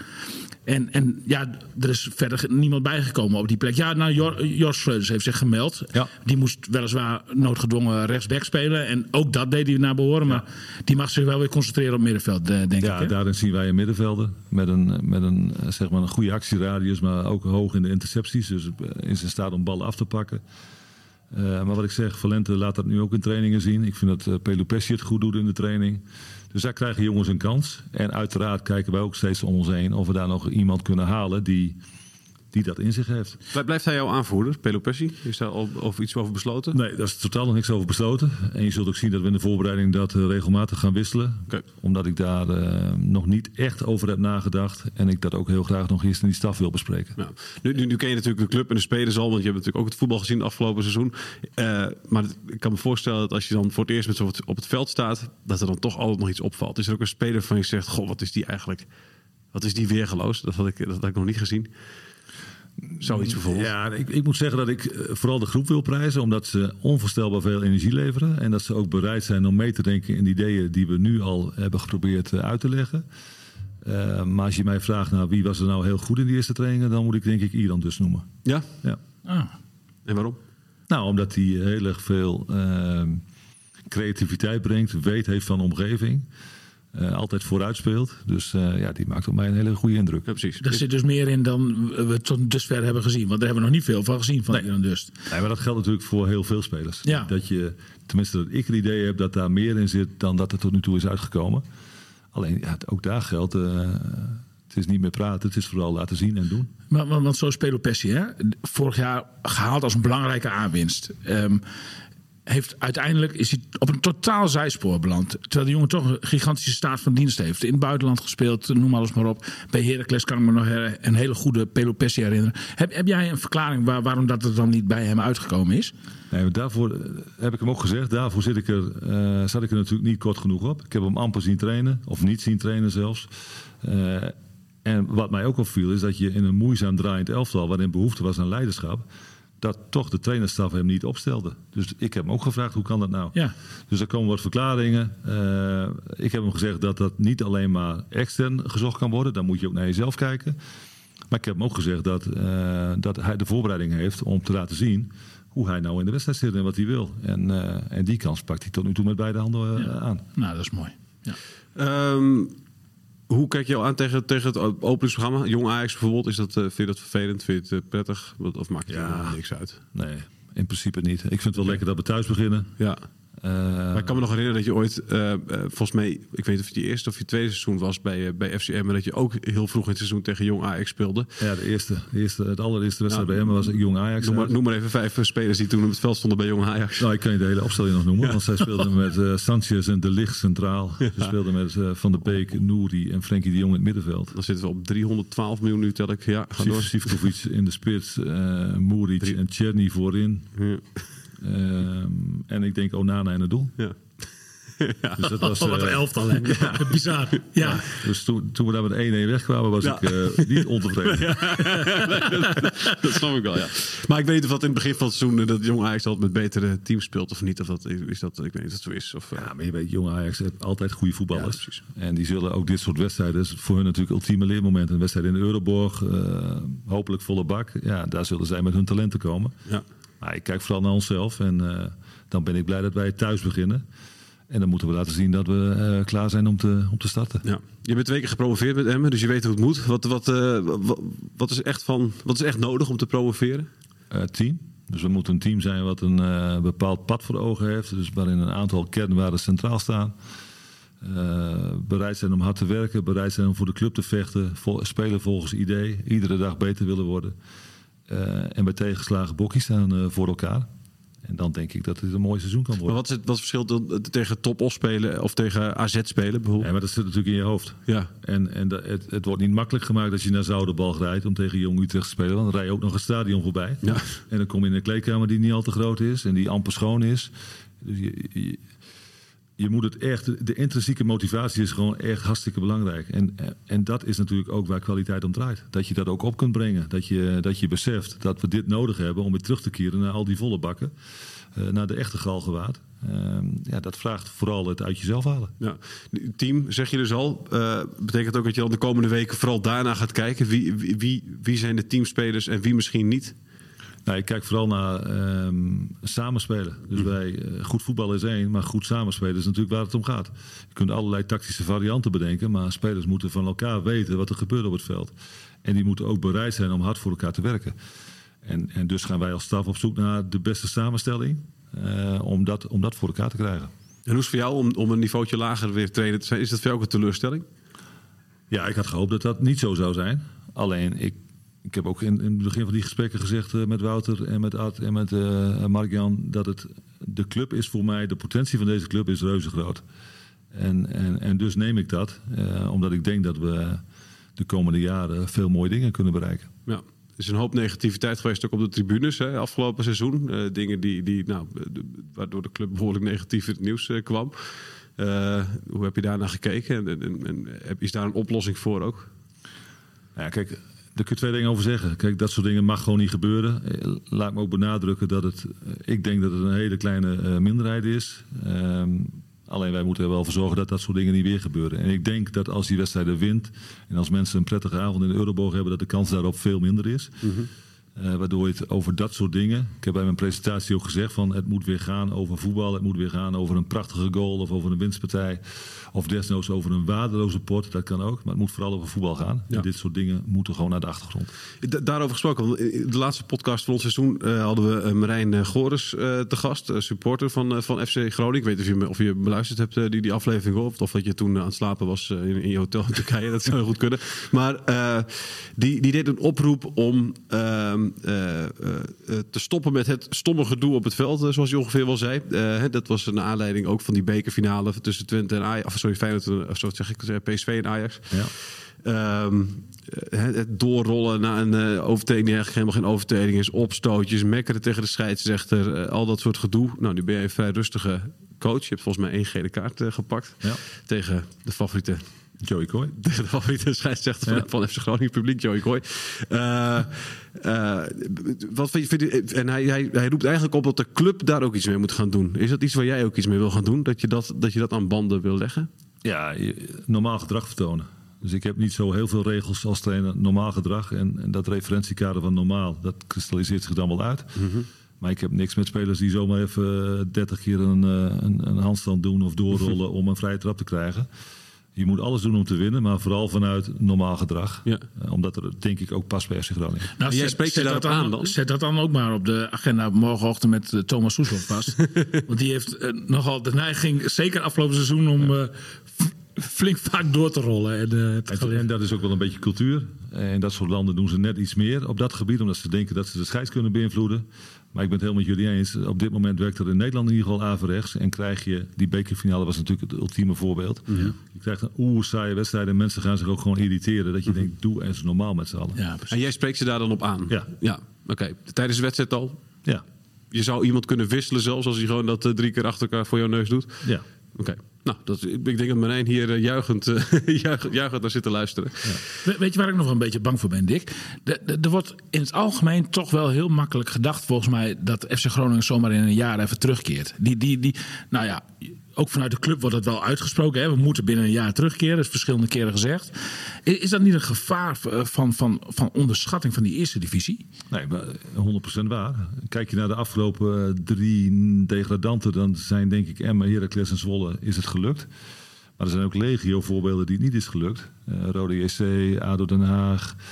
En, en ja, er is verder niemand bijgekomen op die plek. Ja, nou, Jor, Jos Schreuders heeft zich gemeld. Ja. Die moest weliswaar noodgedwongen rechtsback spelen. En ook dat deed hij naar behoren. Maar die mag zich wel weer concentreren op middenveld, eh, denk Ja, ik. hè? daarin zien wij een middenvelder met een, met een, eh, zeg maar een goede actieradius, maar ook hoog in de intercepties. Dus eh, in zijn staat om ballen af te pakken. Maar wat ik zeg, Valente laat dat nu ook in trainingen zien. Ik vind dat uh, het goed doet in de training. Dus daar krijgen jongens een kans. En uiteraard kijken wij ook steeds om ons heen of we daar nog iemand kunnen halen die, die dat in zich heeft. Blij- Blijft hij jouw aanvoerder, Pelopessi? Is daar al over iets over besloten? Nee, daar is totaal nog niks over besloten. En je zult ook zien dat we in de voorbereiding dat eh, regelmatig gaan wisselen. Omdat ik daar eh, nog niet echt over heb nagedacht. En ik dat ook heel graag nog eerst in die staf wil bespreken. Nou, nu, nu, nu ken je natuurlijk de club en de spelers al, want je hebt natuurlijk ook het voetbal gezien afgelopen seizoen. Eh, maar het- ik kan me voorstellen dat als je dan voor het eerst met het, op het veld staat, dat er dan toch altijd nog iets opvalt. Is er ook een speler van je zegt, goh, wat is die eigenlijk? Wat is die weergeloos? Dat had ik, dat had ik nog niet gezien. Zoiets bijvoorbeeld. Ja, ik, ik moet zeggen dat ik eh, vooral de groep wil prijzen. Omdat ze onvoorstelbaar veel energie leveren. En dat ze ook bereid zijn om mee te denken in de ideeën die we nu al hebben geprobeerd eh, uit te leggen. Eh, maar als je mij vraagt, nou, wie was er nou heel goed in die eerste trainingen? Dan moet ik denk ik Iran dus noemen. Ja? Ja. Ah. En waarom? Nou, omdat hij heel erg veel creativiteit brengt, weet heeft van de omgeving. Eh, altijd vooruit speelt. Dus eh, ja, die maakt op mij een hele goede indruk. Ja, precies. Er zit dus meer in dan we tot dusver hebben gezien. Want daar hebben we nog niet veel van gezien van Nee. Dust. Nee, maar dat geldt natuurlijk voor heel veel spelers. Ja. Dat je, tenminste dat ik het idee heb dat daar meer in zit dan dat er tot nu toe is uitgekomen. Alleen ja, ook daar geldt, eh, het is niet meer praten, het is vooral laten zien en doen. Maar, want, want zo spelen Pessi, hè? vorig jaar gehaald als een belangrijke aanwinst. Ehm, heeft, uiteindelijk is hij op een totaal zijspoor beland. Terwijl de jongen toch een gigantische staat van dienst heeft. In het buitenland gespeeld, noem alles maar op. Bij Heracles kan ik me nog een hele goede Pelopessi herinneren. Heb, heb jij een verklaring waar, waarom dat er dan niet bij hem uitgekomen is? Nee, daarvoor eh, heb ik hem ook gezegd. Daarvoor zit ik er, eh, zat ik er natuurlijk niet kort genoeg op. Ik heb hem amper zien trainen, of niet zien trainen zelfs. Eh, en wat mij ook opviel is dat je in een moeizaam draaiend elftal, waarin behoefte was aan leiderschap, dat toch de trainerstaf hem niet opstelde. Dus ik heb hem ook gevraagd, hoe kan dat nou? Ja. Dus er komen wat verklaringen. Eh, ik heb hem gezegd dat dat niet alleen maar extern gezocht kan worden. Dan moet je ook naar jezelf kijken. Maar ik heb hem ook gezegd dat, eh, dat hij de voorbereiding heeft om te laten zien hoe hij nou in de wedstrijd zit en wat hij wil. En, eh, en die kans pakt hij tot nu toe met beide handen Ja. aan. Nou, dat is mooi. Ja. Ehm, hoe kijk je al aan tegen, tegen het openingsprogramma? Jong Ajax bijvoorbeeld, is dat, eh, vind je dat vervelend? Vind je het eh, prettig? Of maakt het Ja. helemaal niks uit? Nee, in principe niet. Ik vind het wel lekker dat we thuis beginnen. Ja, Maar ik kan me nog herinneren dat je ooit, eh, eh, volgens mij, ik weet niet of het je eerste of je tweede seizoen was bij, eh, bij FCM, maar dat je ook heel vroeg in het seizoen tegen Jong Ajax speelde. ja, de eerste, de eerste, het allereerste wedstrijd Ja. bij hem was Jong Ajax. Noem maar, uit. noem maar even vijf spelers die toen op het veld stonden bij Jong Ajax. Nou, ik kan je de hele opstelling nog noemen. Want zij speelden met Sanchez en De Ligt centraal. Ze speelden met Van der Beek, Nouri en Frenkie de Jong in het middenveld. Dan zitten we op 312 miljoen nu, tel ik. Ja, ga door. Sivkovic in de spits, eh Muric en Tjerni voorin. Ja. Ehm, en ik denk Onana in het doel. Ja. *laughs* Dus dat was, Oh, wat een eh, elftal, hè? *laughs* *laughs* Bizar. Ja. dus toen, toen we daar met 1-1 wegkwamen, was Ja. ik eh, niet ontevreden. dat snap ik wel, ja. Maar ik weet niet of dat in het begin van het seizoen eh, dat Jong Ajax altijd met betere teams speelt of niet. Of dat is dat, ik weet niet of dat zo is. Of, Ja, maar je weet, Jong Ajax heeft altijd goede voetballers. En die zullen ook dit soort wedstrijden, is voor hun natuurlijk ultieme leermoment. Een wedstrijd in de Euroborg, eh, hopelijk volle bak. Ja, daar zullen zij met hun talenten komen. ja. Maar ik kijk vooral naar onszelf en eh, dan ben ik blij dat wij thuis beginnen. En dan moeten we laten zien dat we eh, klaar zijn om te, om te starten. Ja. Je bent twee keer gepromoveerd met Emmen, dus je weet hoe het moet. Wat, wat, eh, wat, wat is, echt van, wat is echt nodig om te promoveren? Team. Dus we moeten een team zijn wat een bepaald pad voor ogen heeft. Dus waarin een aantal kernwaarden centraal staan. Bereid zijn om hard te werken, bereid zijn om voor de club te vechten, vol- spelen volgens idee, iedere dag beter willen worden. Eh, en bij tegenslagen bokkie staan eh, voor elkaar. En dan denk ik dat dit een mooi seizoen kan Maar worden. wat is het, wat is het verschil dan tegen top-os spelen of tegen AZ spelen bijvoorbeeld? Ja, maar dat zit natuurlijk in je hoofd. Ja. En, en dat- het, het wordt niet makkelijk gemaakt als je naar Zoudenbalg rijdt om tegen Jong Utrecht te spelen. Dan rij je ook nog het stadion voorbij. Ja. En dan kom je in een kleedkamer die niet al te groot is en die amper schoon is. Dus je, je, je moet het echt, de intrinsieke motivatie is gewoon echt hartstikke belangrijk. En, en dat is natuurlijk ook waar kwaliteit om draait. Dat je dat ook op kunt brengen. Dat je, dat je beseft dat we dit nodig hebben om weer terug te keren naar al die volle bakken. eh, naar de echte galgenwaard. Ehm, ja, dat vraagt vooral het uit jezelf halen. Ja. Team, zeg je dus al. eh, betekent ook dat je dan de komende weken vooral daarna gaat kijken. Wie, wie, wie zijn de teamspelers en wie misschien niet? Nou, ik kijk vooral naar ehm, samenspelen. Dus wij, eh, goed voetbal is één, maar goed samenspelen is natuurlijk waar het om gaat. Je kunt allerlei tactische varianten bedenken, maar spelers moeten van elkaar weten wat er gebeurt op het veld. En die moeten ook bereid zijn om hard voor elkaar te werken. En, en dus gaan wij als staf op zoek naar de beste samenstelling eh, om, dat, om dat voor elkaar te krijgen. En hoe is het voor jou om, om een niveautje lager weer trainer te zijn? Is dat voor jou ook een teleurstelling? Ja, ik had gehoopt dat dat niet zo zou zijn. Alleen, ik, ik heb ook in, in het begin van die gesprekken gezegd eh, met Wouter en met Art en met eh Mark-Jan... dat het, de club is voor mij, de potentie van deze club is reuze groot. En, en, en dus neem ik dat, eh, omdat ik denk dat we de komende jaren veel mooie dingen kunnen bereiken. Ja. Er is een hoop negativiteit geweest ook op de tribunes hè, afgelopen seizoen. Dingen die, die nou, de- waardoor de club behoorlijk negatief in het nieuws kwam. Hoe heb je daarnaar gekeken? En, en, en is daar een oplossing voor ook? Ja, kijk, daar kun je twee dingen over zeggen. Kijk, dat soort dingen mag gewoon niet gebeuren. Eh, Laat me ook benadrukken dat het, eh, ik denk dat het een hele kleine eh, minderheid is. Ehm, alleen wij moeten er wel voor zorgen dat dat soort dingen niet weer gebeuren. En ik denk dat als die wedstrijden wint en als mensen een prettige avond in de Euroborg hebben, dat de kans daarop veel minder is. Eh, waardoor je het over dat soort dingen. Ik heb bij mijn presentatie ook gezegd van het moet weer gaan over voetbal. Het moet weer gaan over een prachtige goal of over een winstpartij. Of desnoods over een waardeloze pot. Dat kan ook. Maar het moet vooral over voetbal gaan. Ja. En dit soort dingen moeten gewoon naar de achtergrond. Da- daarover gesproken, in de laatste podcast van ons seizoen eh, hadden we eh, Marijn eh, te gast, supporter van, van FC Groningen. Ik weet niet of je, of je beluisterd hebt, die, die aflevering, of, of dat je toen aan het slapen was in, in je hotel in Turkije. *laughs* Dat zou heel goed kunnen. Maar die, die deed een oproep om ehm, eh, eh, eh, te stoppen met het stomme gedoe op het veld, zoals je ongeveer wel zei. Dat was een aanleiding ook van die bekerfinale tussen Twente en Ajax. Of sorry, Feyenoord, en- of zo zeg ik, PSV en Ajax. Ja. Ehm, eh, het doorrollen naar een eh, overtreding die eigenlijk helemaal geen overtreding is. Opstootjes, mekkeren tegen de scheidsrechter. al dat soort gedoe. Nou, nu ben je een vrij rustige coach. Je hebt volgens mij één gele kaart gepakt. Ja. Tegen de favoriete Joey Coy. *laughs* tegen de scheidsrechter van, Ja. van FC Groningen publiek, Joey Kooi. Eh, eh, wat vind je, vind je- en hij, hij, hij roept eigenlijk op dat de club daar ook iets mee moet gaan doen. Is dat iets waar jij ook iets mee wil gaan doen? Dat je dat, dat, je dat aan banden wil leggen? Ja, normaal gedrag vertonen. Dus ik heb niet zo heel veel regels als trainer. Normaal gedrag en, en dat referentiekader van normaal, dat kristalliseert zich dan wel uit. Maar ik heb niks met spelers die zomaar even eh, 30 keer een, eh, een, een handstand doen of doorrollen *laughs* om een vrije trap te krijgen. Je moet alles doen om te winnen, maar vooral vanuit normaal gedrag. Ja. Eh, omdat er denk ik ook past bij FC Groningen. Nou, jij spreekt je dat daarop aan dan? Zet dat dan ook maar op de agenda morgenochtend met eh, Thomas Soeslof vast. *laughs* Want die heeft eh, nogal de neiging, zeker afgelopen seizoen, om eh, flink vaak door te rollen. Eh, En, en dat is ook wel een beetje cultuur. En dat soort landen doen ze net iets meer op dat gebied, omdat ze denken dat ze de scheids kunnen beïnvloeden. Maar ik ben het helemaal met jullie eens. Op dit moment werkt er in Nederland in ieder geval averechts. En krijg je, die bekerfinale was natuurlijk het ultieme voorbeeld. Je krijgt een oer saaie wedstrijd en mensen gaan zich ook gewoon irriteren. Dat je denkt, doe eens normaal met z'n allen. ja. En jij spreekt ze daar dan op aan? Ja. ja. Oké. Tijdens de wedstrijd al? Ja, Je zou iemand kunnen wisselen zelfs als hij gewoon dat eh, drie keer achter elkaar voor jouw neus doet? Oké. ja. Nou, dat, ik denk dat Marijn hier eh, juichend, eh, *laughs* juichend, naar zit te luisteren. We- Weet je waar ik nog een beetje bang voor ben, Dick? Er wordt in het algemeen toch wel heel makkelijk gedacht, volgens mij, dat FC Groningen zomaar in een jaar even terugkeert. Die, die, die, nou ja, ook vanuit de club wordt het wel uitgesproken. Hè? We moeten binnen een jaar terugkeren, dat is verschillende keren gezegd. Is dat niet een gevaar eh, van, van, van onderschatting van die eerste divisie? Nee, maar 100% waar. Kijk je naar de afgelopen eh, drie degradanten, dan zijn denk ik Emma, Heracles en Zwolle is het gelukt. Maar er zijn ook legio voorbeelden die het niet is gelukt. Eh, Rode JC, ADO Den Haag, eh,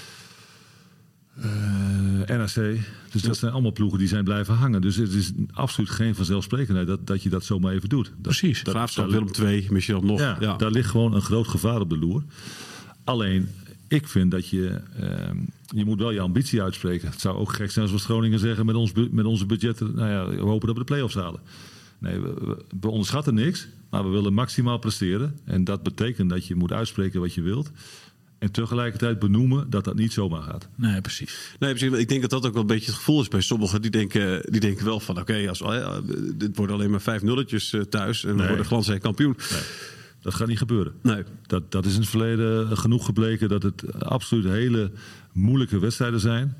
NAC. Dus dat zijn allemaal ploegen die zijn blijven hangen. Dus het is absoluut geen vanzelfsprekendheid dat, dat je dat zomaar even doet. Dat, Precies. dat- Graafschap, Willem II, misschien nog. ja, Ja, daar ligt gewoon een groot gevaar op de loer. Alleen, ik vind dat je... ehm, je moet wel je ambitie uitspreken. Het zou ook gek zijn als we Groningen zeggen... met, ons, met onze budgetten, nou ja, we hopen dat we de play-offs halen. Nee, we, we- we onderschatten niks, maar we willen maximaal presteren. En dat betekent dat je moet uitspreken wat je wilt. En tegelijkertijd benoemen dat dat niet zomaar gaat. Nee, precies. Nee, precies, ik denk dat dat ook wel een beetje het gevoel is bij sommigen. Die denken, die denken wel van, oké, als eh, dit worden alleen maar vijf nulletjes eh, thuis... en we Nee. worden glansrijk kampioen. Dat gaat niet gebeuren. Nee. Dat, dat is in het verleden genoeg gebleken dat het absoluut hele moeilijke wedstrijden zijn.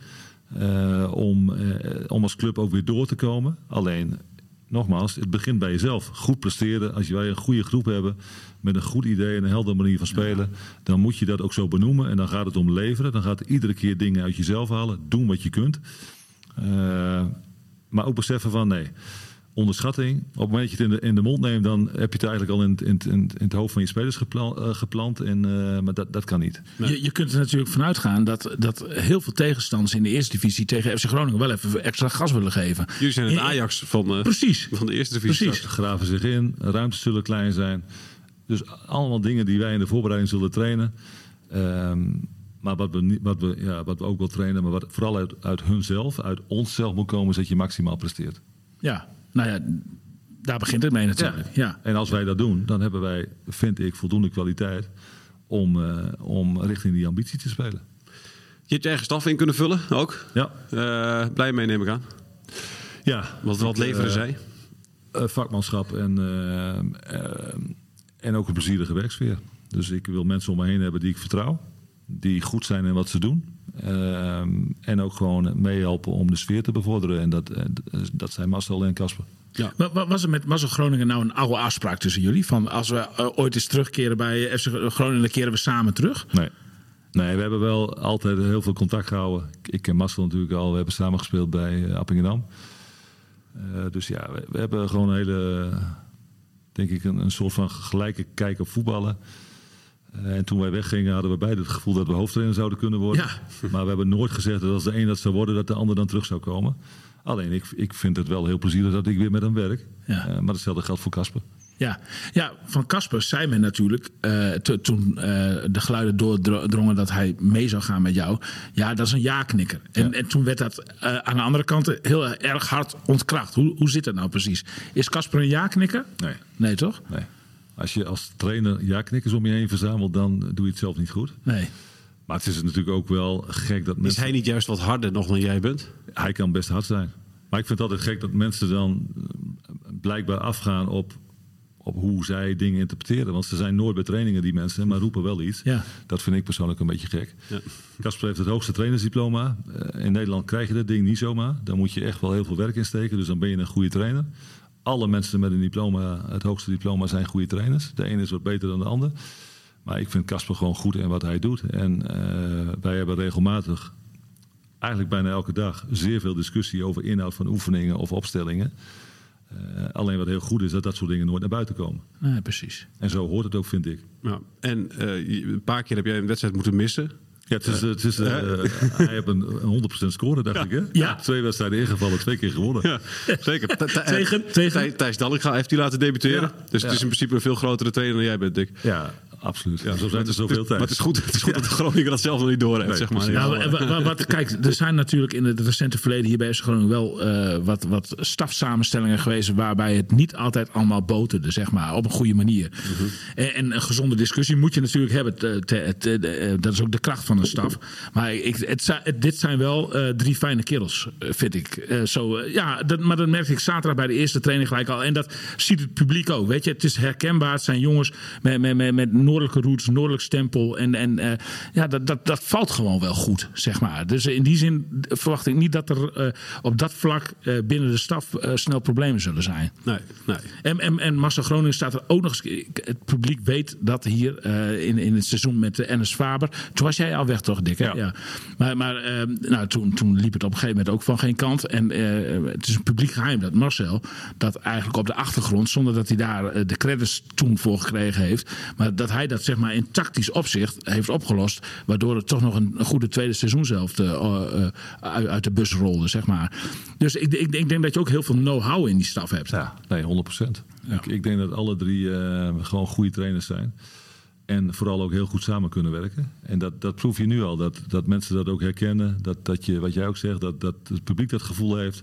eh, om, eh, om als club ook weer door te komen. Alleen, nogmaals, het begint bij jezelf. Goed presteren. Als wij een goede groep hebben met een goed idee en een heldere manier van spelen, dan moet je dat ook zo benoemen. En dan gaat het om leveren. Dan gaat iedere keer dingen uit jezelf halen. Doen wat je kunt. Eh, maar ook beseffen van nee. Onderschatting. Op het moment dat je het in de, in de mond neemt, dan heb je het eigenlijk al in, het- in, in, het- in het hoofd van je spelers gepla- eh, geplant. En, eh, maar dat, dat kan niet. Je, je kunt er natuurlijk vanuit gaan dat, dat heel veel tegenstanders in de eerste divisie tegen FC Groningen wel even extra gas willen geven. Jullie zijn het Ajax van, eh, Precies. van de eerste divisie. Precies. Ze graven zich in, ruimtes zullen klein zijn. Dus allemaal dingen die wij in de voorbereiding zullen trainen. Ehm, maar wat we, wat, we, ja, wat we ook wel trainen, maar wat vooral uit, uit hunzelf, uit onszelf moet komen, is dat je maximaal presteert. Ja, nou ja, daar begint het mee natuurlijk. Ja. En als wij dat doen, dan hebben wij, vind ik, voldoende kwaliteit om, eh, om richting die ambitie te spelen. Je hebt je eigen staf in kunnen vullen, ook. Ja, Eh, blij mee, neem ik aan. ja. Wat, wat leveren Eh, zij? eh, vakmanschap en, en ook een plezierige werksfeer. Dus ik wil mensen om me heen hebben die ik vertrouw. Die goed zijn in wat ze doen. Eh, en ook gewoon meehelpen om de sfeer te bevorderen. En dat, eh, dat zijn Marcel en Casper. Ja. Wa- wa- Was er met Mazzel Groningen nou een oude afspraak tussen jullie? Van als we eh, ooit eens terugkeren bij FC Groningen, dan keren we samen terug? Nee. Nee, we hebben wel altijd heel veel contact gehouden. Ik- ken Marcel natuurlijk al. We hebben samen gespeeld bij eh, Appingedam. Eh, dus ja, we, we hebben gewoon een hele, denk ik, een, een soort van gelijke kijk op voetballen. Eh, en toen wij weggingen hadden we beide het gevoel dat we hoofdtrainer zouden kunnen worden. Ja. *laughs* Maar we hebben nooit gezegd dat als de een dat zou worden, dat de ander dan terug zou komen. Alleen ik, ik vind het wel heel plezierig dat ik weer met hem werk. Ja. Eh, maar hetzelfde geldt voor Casper. Ja, ja van Casper zei men natuurlijk eh, to- toen de geluiden doordrongen dat hij mee zou gaan met jou. Ja, dat is een ja-knikker. En, Ja. en toen werd dat aan de andere kant heel erg hard ontkracht. Hoe, hoe zit dat nou precies? Is Casper een ja-knikker? Nee. Nee, toch? Nee. Als je als trainer ja-knikkers om je heen verzamelt, dan doe je het zelf niet goed. Nee. Maar het is natuurlijk ook wel gek dat Is mensen... hij niet juist wat harder nog dan jij bent? Hij kan best hard zijn. Maar ik vind het altijd gek dat mensen dan eh, blijkbaar afgaan op, op hoe zij dingen interpreteren. Want ze zijn nooit bij trainingen, die mensen, maar roepen wel iets. Ja. Dat vind ik persoonlijk een beetje gek. Ja. Casper heeft het hoogste trainersdiploma. Eh, in Nederland krijg je dat ding niet zomaar. Daar moet je echt wel heel veel werk in steken. Dus dan ben je een goede trainer. Alle mensen met een diploma, het hoogste diploma, zijn goede trainers. De ene is wat beter dan de ander. Maar ik vind Casper gewoon goed in wat hij doet. En eh, wij hebben regelmatig, eigenlijk bijna elke dag, zeer veel discussie over inhoud van oefeningen of opstellingen. Eh, alleen wat heel goed is, dat dat soort dingen nooit naar buiten komen. Nee, precies. En zo hoort het ook, vind ik. Ja. En eh, een paar keer heb jij een wedstrijd moeten missen. Ja, het is, het is, eh, hij heeft een, een 100% score, dacht ik. Hè? Ja. Twee wedstrijden ingevallen, twee keer gewonnen. Ja, zeker. Tegen- eh, tegen- Thij- Thijs Dallinga heeft hij laten debuteren. Ja. Dus het is in principe een veel grotere trainer dan jij bent, Dick. Ja, absoluut. Ja, zo zijn er Het is- zoveel tijd. Maar het is goed, het is goed dat de Groningen dat zelf nog niet door heeft, Nee, zeg maar. Nou, wa- wa- wat, kijk, er zijn natuurlijk in het recente verleden hier bij FC Groningen wel eh, wat, wat stafsamenstellingen geweest waarbij het niet altijd allemaal boterde, zeg maar, op een goede manier. en, en een gezonde discussie moet je natuurlijk hebben. te- te- te- de- eh, dat is ook de kracht van een staf. Maar ik, het, dit zijn wel eh, drie fijne kerels, vind ik. Eh, zo, ja, dat, maar dat merkte ik zaterdag bij de eerste training gelijk al. En dat ziet het publiek ook. Weet je, het is herkenbaar. Het zijn jongens met, met, met, met noordelijke roots, noordelijk stempel. En, en eh, ja, dat, dat, dat valt gewoon wel goed, zeg maar. Dus in die zin verwacht ik niet dat er eh, op dat vlak eh, binnen de staf eh, snel problemen zullen zijn. Nee, nee. En, en, en Marcel Groningen staat er ook nog eens. Het publiek weet dat hier eh, in, in het seizoen met de Ennis Faber. Toen was jij al weg, toch, Dick? hè? Ja. Maar, maar eh, nou, toen, toen liep het op een gegeven moment ook van geen kant. En eh, het is een publiek geheim dat Marcel dat eigenlijk op de achtergrond, zonder dat hij daar de credits toen voor gekregen heeft, maar dat hij dat zeg maar in tactisch opzicht heeft opgelost, waardoor het toch nog een, een goede tweede seizoenshelft eh, eh, uit, de bus rolde, zeg maar. Dus ik, ik, ik denk dat je ook heel veel know-how in die staf hebt. Ja, nee, 100%. Ik, ik denk dat alle drie eh, gewoon goede trainers zijn. En vooral ook heel goed samen kunnen werken. En dat, dat proef je nu al. Dat, dat mensen dat ook herkennen. Dat, dat je, wat jij ook zegt, dat, dat het publiek dat gevoel heeft.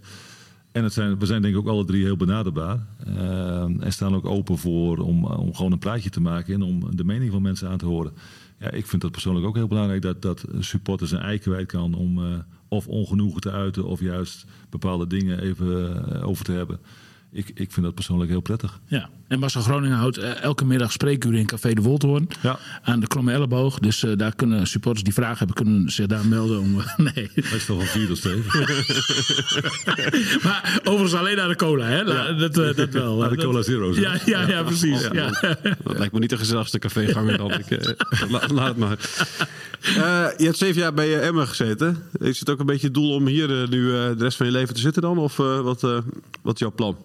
En het zijn, we zijn denk ik ook alle drie heel benaderbaar. Eh, en staan ook open voor om, om gewoon een praatje te maken. En om de mening van mensen aan te horen. Ja, ik vind dat persoonlijk ook heel belangrijk. Dat, dat een supporter zijn ei kwijt kan om eh, of ongenoegen te uiten. Of juist bepaalde dingen even eh, over te hebben. Ik, ik vind dat persoonlijk heel prettig. Ja, en Marcel Groningen houdt eh, elke middag spreekuren in Café de Wolthoorn. Ja. Aan de Kromme Elleboog. Dus eh, daar kunnen supporters die vragen hebben, kunnen zich daar melden om... *laughs* nee. Meestal van vier tot zeven. Maar overigens alleen naar de cola, hè? La- Dat, eh, dat wel. Naar de Dat- Cola Zero's? Ja, ja, ja, precies. Ja. Dat lijkt me niet de gezelligste caféganger dan ik. eh, *laughs* la- laat het maar. Eh, je hebt zeven jaar bij eh, Emmen gezeten. Is het ook een beetje het doel om hier eh, nu eh, de rest van je leven te zitten dan? Of eh, wat, eh, wat is jouw plan?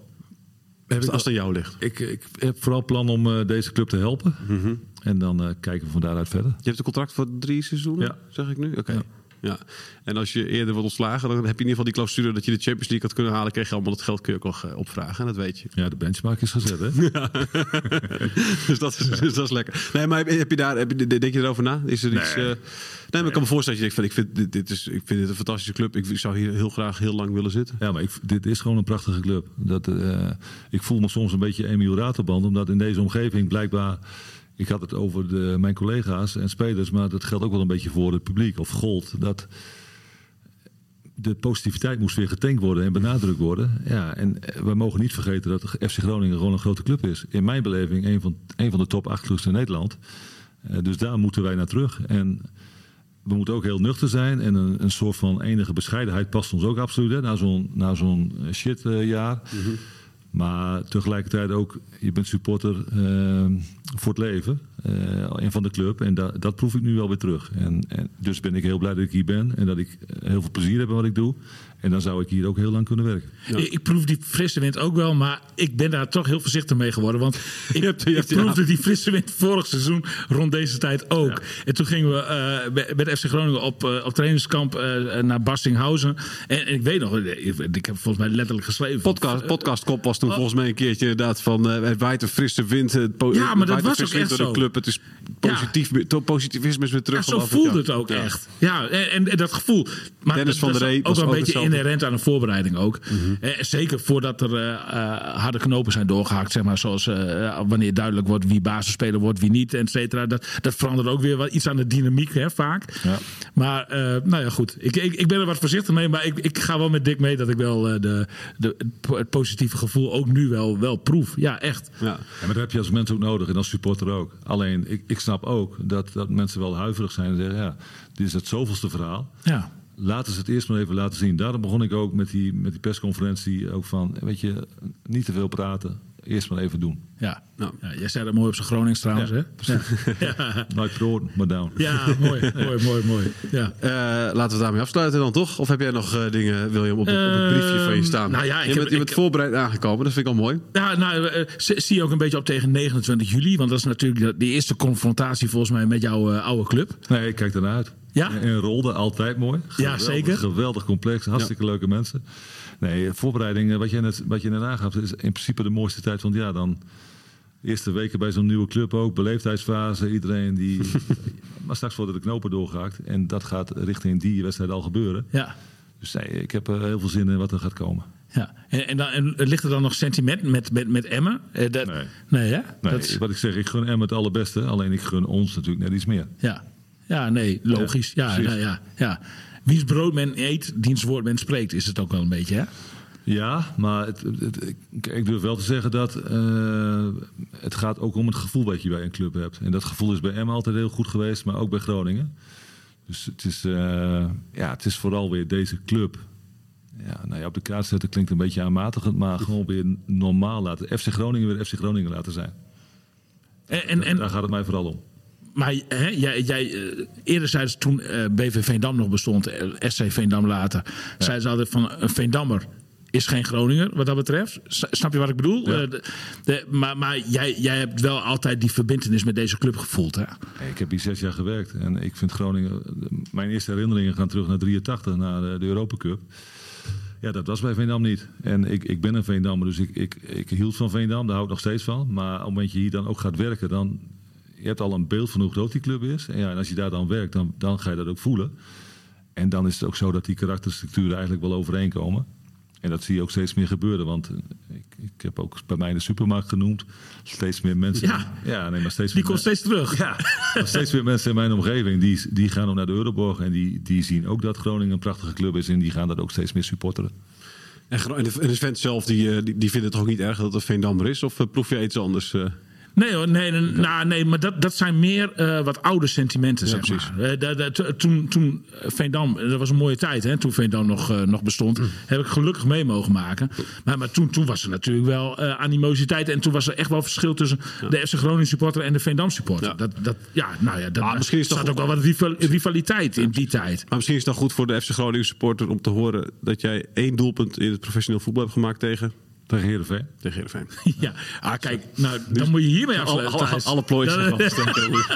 Heb ik Als het aan jou ligt. Ik, ik heb vooral plan om eh, deze club te helpen. En dan eh, kijken we van daaruit verder. Je hebt een contract voor drie seizoenen, Ja. zeg ik nu? Oké. Ja. Ja. En als je eerder wordt ontslagen, dan heb je in ieder geval die clausule dat je de Champions League had kunnen halen. Kreeg je allemaal het geld kun je ook nog eh, opvragen. En dat weet je. Ja, de benchmark is gezet, hè? *laughs* *laughs* dus, dat is, dus dat is lekker. Nee, maar heb je daar, heb je, denk je erover na? Is er iets. eh, nee, maar ik kan me voorstellen dat je denkt: van, ik, vind dit, dit is, ik vind dit een fantastische club. Ik zou hier heel graag heel lang willen zitten. Ja, maar ik, dit is gewoon een prachtige club. Dat, eh, ik voel me soms een beetje Emiel Raterband, omdat in deze omgeving blijkbaar... Ik had het over de, mijn collega's en spelers, maar dat geldt ook wel een beetje voor het publiek. Of gold, dat de positiviteit moest weer getankt worden en benadrukt worden. Ja, en eh, we mogen niet vergeten dat FC Groningen gewoon een grote club is. In mijn beleving een van, een van de top acht clubs in Nederland. Eh, dus daar moeten wij naar terug. En we moeten ook heel nuchter zijn. En een, een soort van enige bescheidenheid past ons ook absoluut. Hè, na zo'n na zo'n shitjaar. Maar tegelijkertijd ook, je bent supporter eh, voor het leven. eh, en van de club. En da- dat proef ik nu wel weer terug. En, en dus ben ik heel blij dat ik hier ben. En dat ik heel veel plezier heb in wat ik doe. En dan zou ik hier ook heel lang kunnen werken. Ik, ik proef die frisse wind ook wel, maar ik ben daar toch heel voorzichtig mee geworden. Want *laughs* ik, hebt- je ik hebt- proefde ja. die frisse wind vorig seizoen rond deze tijd ook. En toen gingen we eh, bij, bij de FC Groningen op, eh, op trainingskamp eh, naar Bastinghausen. En, en ik weet nog, ik, ik heb volgens mij letterlijk geschreven. Podcast, podcastkop was toen volgens mij een keertje inderdaad van eh, het waait een frisse wind. Het Ja, maar dat was ook echt door de zo. club. Het is positief, positivisme is weer terug. Ja, zo voelde ja. het ook Ja. echt. Ja, en, dat gevoel. Maar Dennis dat, van der Ree ook was wel een ook beetje. Inherent aan de voorbereiding ook. Eh, zeker voordat er eh, eh, harde knopen zijn doorgehakt. Zeg maar, zoals wanneer duidelijk wordt wie basisspeler wordt, wie niet, et cetera. Dat, dat verandert ook weer wel iets aan de dynamiek, hè, vaak. Ja. Maar, nou ja, goed. Ik, ik, ik ben er wat voorzichtig mee. Maar ik, ik ga wel met Dick mee dat ik wel de, de, het po- het positieve gevoel ook nu wel, wel proef. Ja, echt. Ja. Maar dat heb je als mens ook nodig en als supporter ook. Alleen, ik, ik snap ook dat, dat mensen wel huiverig zijn en zeggen... ja, dit is het zoveelste verhaal. Ja. Laten ze het eerst maar even laten zien. Daarom begon ik ook met die, met die persconferentie ook van... weet je, niet te veel praten, eerst maar even doen. Ja. Nou. ja. Jij zei dat mooi op zijn Gronings trouwens, hè? Ja. Ja. *laughs* Nooit maar down. Ja, mooi, mooi, mooi, mooi. Ja. Eh, laten we daarmee afsluiten dan toch? Of heb jij nog eh, dingen, William, op, op het briefje van je staan? nou ja, ik je heb- bent, je bent ik- voorbereid aangekomen, dat vind ik al mooi. Ja, nou, eh, zie zie je ook een beetje op tegen 29 juli. Want dat is natuurlijk de, eerste confrontatie volgens mij met jouw eh, oude club. Nee, ik kijk ernaar uit. Ja? En Rolde altijd mooi. Geweldig, zeker. Geweldig complex, hartstikke leuke mensen. Nee, voorbereiding, eh, wat je net, wat je net aangaf, is in principe de mooiste tijd van het jaar. Dan eerste weken bij zo'n nieuwe club ook, beleefdheidsfase, iedereen die... *laughs* maar straks worden de knopen doorgehakt. En dat gaat richting die wedstrijd al gebeuren. Ja. Dus nee, ik heb er heel veel zin in wat er gaat komen. Ja, en, en, dan, en ligt er dan nog sentiment met, met, met Emmen? Eh, dat, Nee. Nee, hè? Nee, Dat is- Wat ik zeg, ik gun Em het allerbeste. Alleen ik gun ons natuurlijk net iets meer. ja. ja, nee, logisch. Ja, ja, ja, ja. Wiens brood men eet, diens woord men spreekt, is het ook wel een beetje, hè? Ja, maar het, het- ik, ik durf wel te zeggen dat eh, het gaat ook om het gevoel wat je bij een club hebt. En dat gevoel is bij Emma altijd heel goed geweest, maar ook bij Groningen. Dus het is, eh, ja, het is vooral weer deze club. Ja, nou ja, op de kaart zetten klinkt een beetje aanmatigend, maar gewoon weer normaal laten. FC Groningen weer FC Groningen laten zijn. En, en, en, Daar gaat het mij vooral om. Maar hè, jij, jij, eh, eerder zeiden ze toen eh, BV Veendam nog bestond, eh, SC Veendam later, zeiden ze altijd van een Veendammer is geen Groninger wat dat betreft. Snap je wat ik bedoel? Ja. De- de- maar maar jij, jij hebt wel altijd die verbindenis met deze club gevoeld, hè? Ik heb hier zes jaar gewerkt en ik vind Groningen. Mijn eerste herinneringen gaan terug naar 83, naar de, de Europa Cup. Ja, dat was bij Veendam niet. En ik, ik ben een Veendammer, dus ik, ik, ik hield van Veendam, daar hou ik nog steeds van. Maar op het moment je hier dan ook gaat werken, dan. Je hebt al een beeld van hoe groot die club is. En, ja, en als je daar dan werkt, dan, dan ga je dat ook voelen. En dan is het ook zo dat die karakterstructuren eigenlijk wel overeenkomen. En dat zie je ook steeds meer gebeuren. Want eh, ik, ik heb ook bij mij de supermarkt genoemd. Steeds meer mensen. Ja. ja nee, maar steeds Die meer komt steeds terug. *laughs* ja, maar steeds meer mensen in mijn omgeving die, die gaan ook naar de Euroborg. En die, die zien ook dat Groningen een prachtige club is. En die gaan dat ook steeds meer supporteren. En, de, en de fans zelf, die, eh, die, die vinden het toch ook niet erg dat het Veendammer is? Of eh, proef je iets anders? eh? Nee hoor, nee, nee, nou, nee maar dat, dat zijn meer eh, wat oude sentimenten, zeg precies. maar. Eh, dat- dat- to- toen, toen Veendam, dat was een mooie tijd, hè, toen Veendam nog, eh, nog bestond, Mm. heb ik gelukkig mee mogen maken. Maar, maar toen, toen was er natuurlijk wel eh, animositeit en toen was er echt wel verschil tussen de FC Groningen supporter en de Veendam supporter. Ja. Dat, dat, ja, nou ja, dat, Maar misschien is toch- ook wel wat rival- rivaliteit in die tijd. Maar misschien is het dan goed voor de FC Groningen supporter om te horen dat jij één doelpunt in het professioneel voetbal hebt gemaakt tegen, Tegen Heerenveen. tegen Heerenveen. *laughs* Ja, ah, kijk, nou, dan moet je hiermee Alle, afsluiten. alle, alle nog afsteken. *laughs*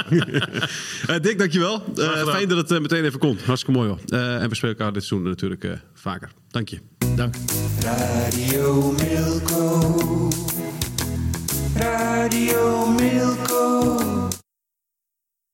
Eh, Dick, dankjewel. Eh fijn dat het eh, meteen even kon. Hartstikke mooi hoor. Eh, en we spelen elkaar dit seizoen natuurlijk eh, vaker. Dank je. Dank. Radio Milko. Radio